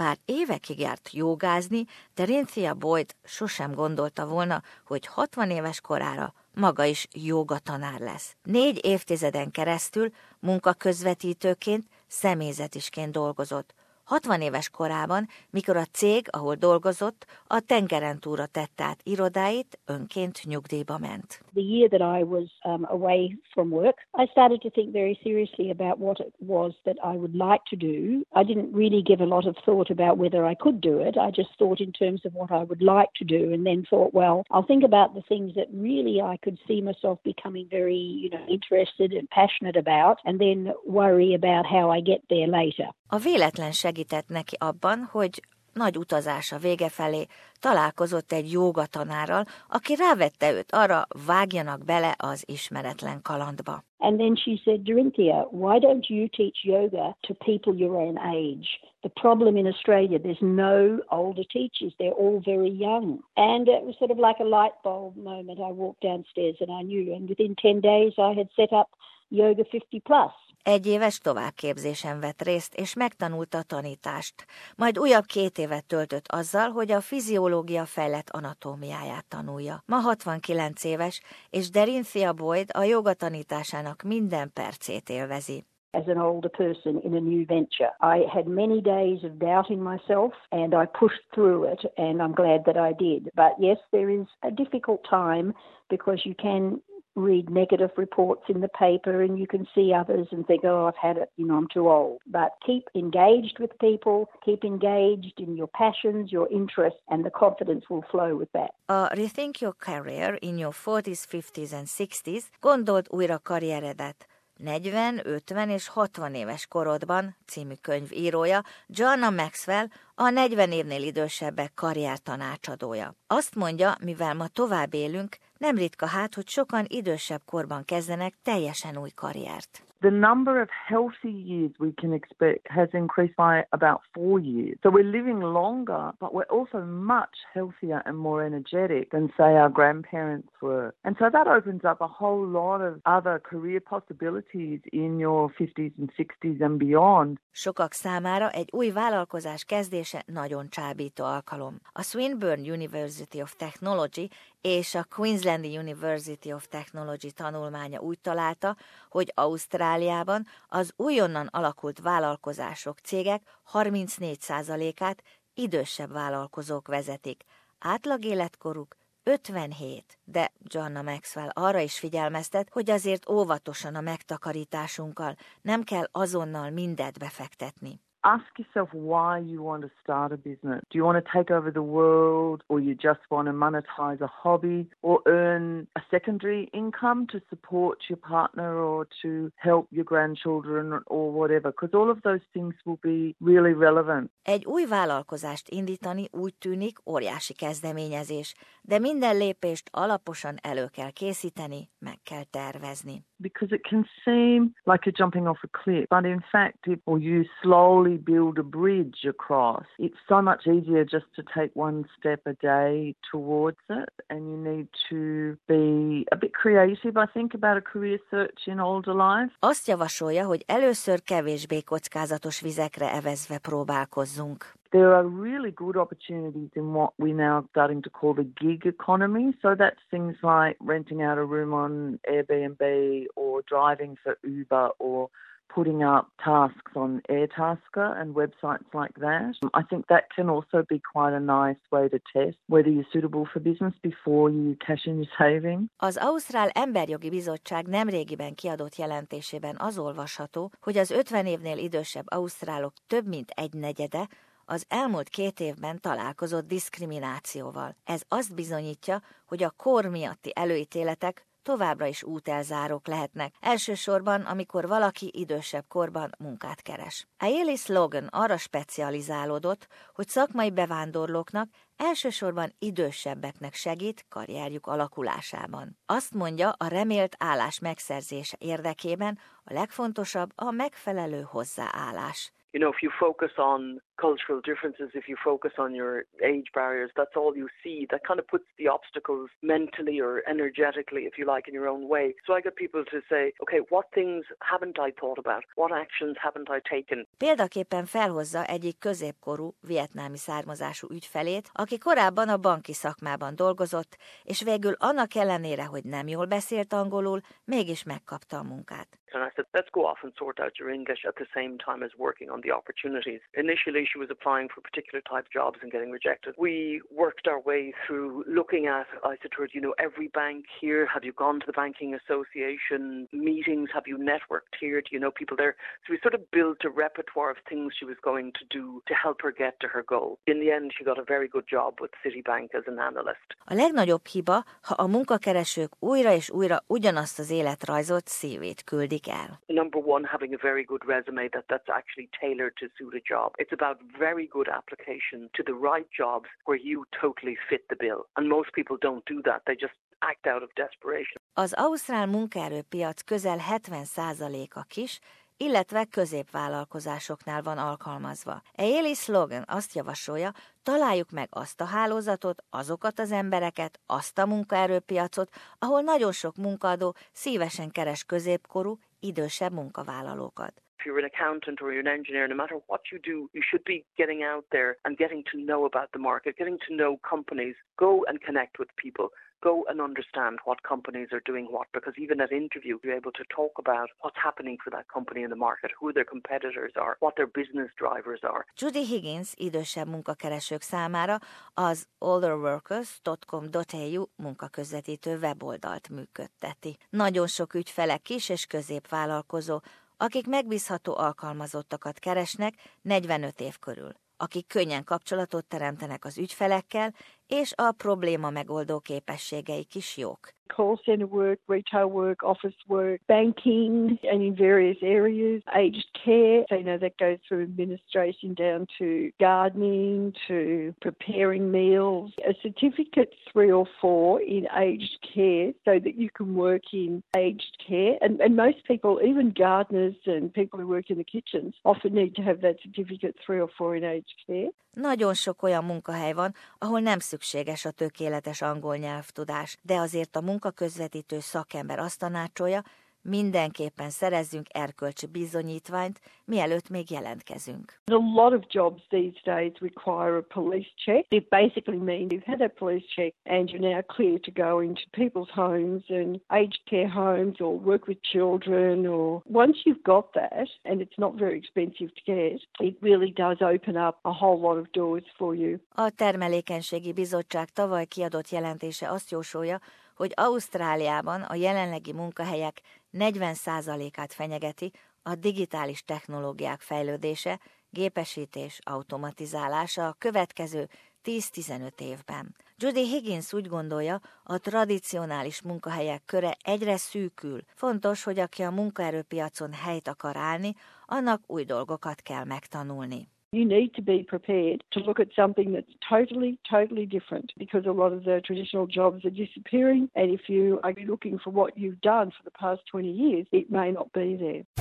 Bár évekig járt jogázni, Cynthia Boyd sosem gondolta volna, hogy 60 éves korára maga is jogatanár lesz. Négy évtizeden keresztül munkaközvetítőként, személyzetisként dolgozott. 60 éves korában, mikor a cég, ahol dolgozott, a tengeren túra tette át irodáit, önként nyugdíjba ment. The year that I was um, away from work, I started to think very seriously about what it was that I would like to do. I didn't really give a lot of thought about whether I could do it. I just thought in terms of what I would like to do and then thought, well, I'll think about the things that really I could see myself becoming very, you know, interested and passionate about and then worry about how I get there later. A véletlen segített neki abban, hogy nagy utazása vége felé találkozott egy jogatanárral, aki rávette őt arra, vágjanak bele az ismeretlen kalandba. And then she said, Dorinthia, why don't you teach yoga to people your own age? The problem in Australia, there's no older teachers. They're all very young. And it was sort of like a light bulb moment. I walked downstairs and I knew. And within 10 days, I had set up Yoga 50 Plus. Egy éves továbbképzésen vett részt, és megtanulta a tanítást. Majd újabb két évet töltött azzal, hogy a fiziológia fejlett anatómiáját tanulja. Ma 69 éves, és Derinthia Boyd a joga tanításának minden percét élvezi. as an older person in a new venture. I had many days of doubting myself and I pushed through it and I'm glad that I did. But yes, there is a difficult time because you can read negative reports in the paper and you can see others and think, oh, I've had it, you know, I'm too old. But keep engaged with people, keep engaged in your passions, your interests, and the confidence will flow with that. A Rethink Your Career in Your 40s, 50s and 60s gondold újra karrieredet. 40, 50 és 60 éves korodban című könyv írója Joanna Maxwell a 40 évnél idősebbek karrier tanácsadója. Azt mondja, mivel ma tovább élünk, nem ritka hát, hogy sokan idősebb korban kezdenek teljesen új karriert. The number of healthy years we can expect has increased by about four years. So we're living longer, but we're also much healthier and more energetic than, say, our grandparents were. And so that opens up a whole lot of other career possibilities in your 50s and 60s and beyond. Sokak számára egy új vállalkozás kezdése nagyon csábító alkalom. A Swinburne University of Technology és a Queenslandi University of Technology tanulmánya úgy találta, hogy Ausztráliában az újonnan alakult vállalkozások cégek 34%-át idősebb vállalkozók vezetik. Átlag életkoruk 57, de Joanna Maxwell arra is figyelmeztet, hogy azért óvatosan a megtakarításunkkal, nem kell azonnal mindet befektetni. Ask yourself why you want to start a business. Do you want to take over the world, or you just want to monetize a hobby, or earn a secondary income to support your partner or to help your grandchildren or whatever? Because all of those things will be really relevant. Egy új vállalkozást indítani úgy tűnik óriási kezdeményezés, de minden lépést alaposan elő kell készíteni, meg kell tervezni. Because it can seem like you're jumping off a cliff, but in fact, if or you slowly build a bridge across, it's so much easier just to take one step a day towards it. And you need to be a bit creative, I think, about a career search in older life. Azt javasolja, hogy először kevésbé kockázatos vizekre evezve próbálkozzunk. There are really good opportunities in what we now starting to call the gig economy. So that's things like renting out a room on Airbnb or driving for Uber or putting up tasks on Airtasker and websites like that. I think that can also be quite a nice way to test whether you're suitable for business before you cash in your saving. Az Ausztrál Emberjogi Bizottság nemrégiben kiadott jelentésében az olvasható, hogy az 50 évnél idősebb ausztrálok több mint egy negyede az elmúlt két évben találkozott diszkriminációval. Ez azt bizonyítja, hogy a kor miatti előítéletek továbbra is útelzárók lehetnek, elsősorban, amikor valaki idősebb korban munkát keres. Aelis Logan arra specializálódott, hogy szakmai bevándorlóknak elsősorban idősebbeknek segít karrierjük alakulásában. Azt mondja, a remélt állás megszerzése érdekében a legfontosabb a megfelelő hozzáállás. You know, if you focus on cultural differences, if you focus on your age barriers, that's all you see. That kind of puts the obstacles mentally or energetically, if you like, in your own way. So I get people to say, okay, what things haven't I thought about? What actions haven't I taken? Példaképpen felhozza egyik középkorú vietnámi származású ügyfelét, aki korábban a banki szakmában dolgozott, és végül annak ellenére, hogy nem jól beszélt angolul, mégis megkapta a munkát. And I said, let's go off and sort out your English at the same time as working on the opportunities. Initially, she was applying for particular type jobs and getting rejected. We worked our way through looking at, I said to her, you know, every bank here, have you gone to the Banking Association meetings? Have you networked here? Do you know people there? So we sort of built a repertoire of things she was going to do to help her get to her goal. In the end, she got a very good job with Citibank as an analyst. A legnagyobb hiba, ha a munkakeresők újra és újra ugyanazt az életrajzot szívét küldik el. Number one, having a very good resume that that's actually tailored to suit a job. It's about very good application to the right jobs where you totally fit the bill. And most people don't do that. They just act out of desperation. Az ausztrál munkaerőpiac közel 70%-a kis, illetve középvállalkozásoknál van alkalmazva. Ailey Slogan azt javasolja, találjuk meg azt a hálózatot, azokat az embereket, azt a munkaerőpiacot, ahol nagyon sok munkaadó szívesen keres középkorú, idősebb munkavállalókat. If you're an accountant or you're an engineer, no matter what you do, you should be getting out there and getting to know about the market, getting to know companies. Go and connect with people. Go and understand what companies are doing what, because even at interview, you're able to talk about what's happening for that company in the market, who their competitors are, what their business drivers are. Judy Higgins idősebb munkakeresők számára az olderworkers.com.au munkaközvetítő weboldalt működteti. Nagyon sok ügyfele kis és középvállalkozó, akik megbízható alkalmazottakat keresnek 45 év körül, akik könnyen kapcsolatot teremtenek az ügyfelekkel, és a probléma megoldó képességeik is jók. Call centre work, retail work, office work, banking, and in various areas, aged care. So, you know, that goes through administration down to gardening, to preparing meals. A certificate three or four in aged care so that you can work in aged care. And, and most people, even gardeners and people who work in the kitchens, often need to have that certificate three or four in aged care. Nagyon sok olyan munkahely van, ahol nem szükséges a tökéletes angol nyelvtudás, de azért a munkaközvetítő szakember azt tanácsolja, mindenképpen szerezzünk erkölcsi bizonyítványt, mielőtt még jelentkezünk. A lot of jobs these days require a police check. It basically means you've had a police check and you're now clear to go into people's homes and aged care homes or work with children or once you've got that and it's not very expensive to get, it really does open up a whole lot of doors for you. A Termelékenységi Bizottság tavaly kiadott jelentése azt jósolja, hogy Ausztráliában a jelenlegi munkahelyek 40%-át fenyegeti a digitális technológiák fejlődése, gépesítés, automatizálása a következő 10-15 évben. Judy Higgins úgy gondolja, a tradicionális munkahelyek köre egyre szűkül. Fontos, hogy aki a munkaerőpiacon helyt akar állni, annak új dolgokat kell megtanulni. You need to be prepared to look at something that's totally, totally different because a lot of the traditional jobs are disappearing. And if you are looking for what you've done for the past 20 years, it may not be there.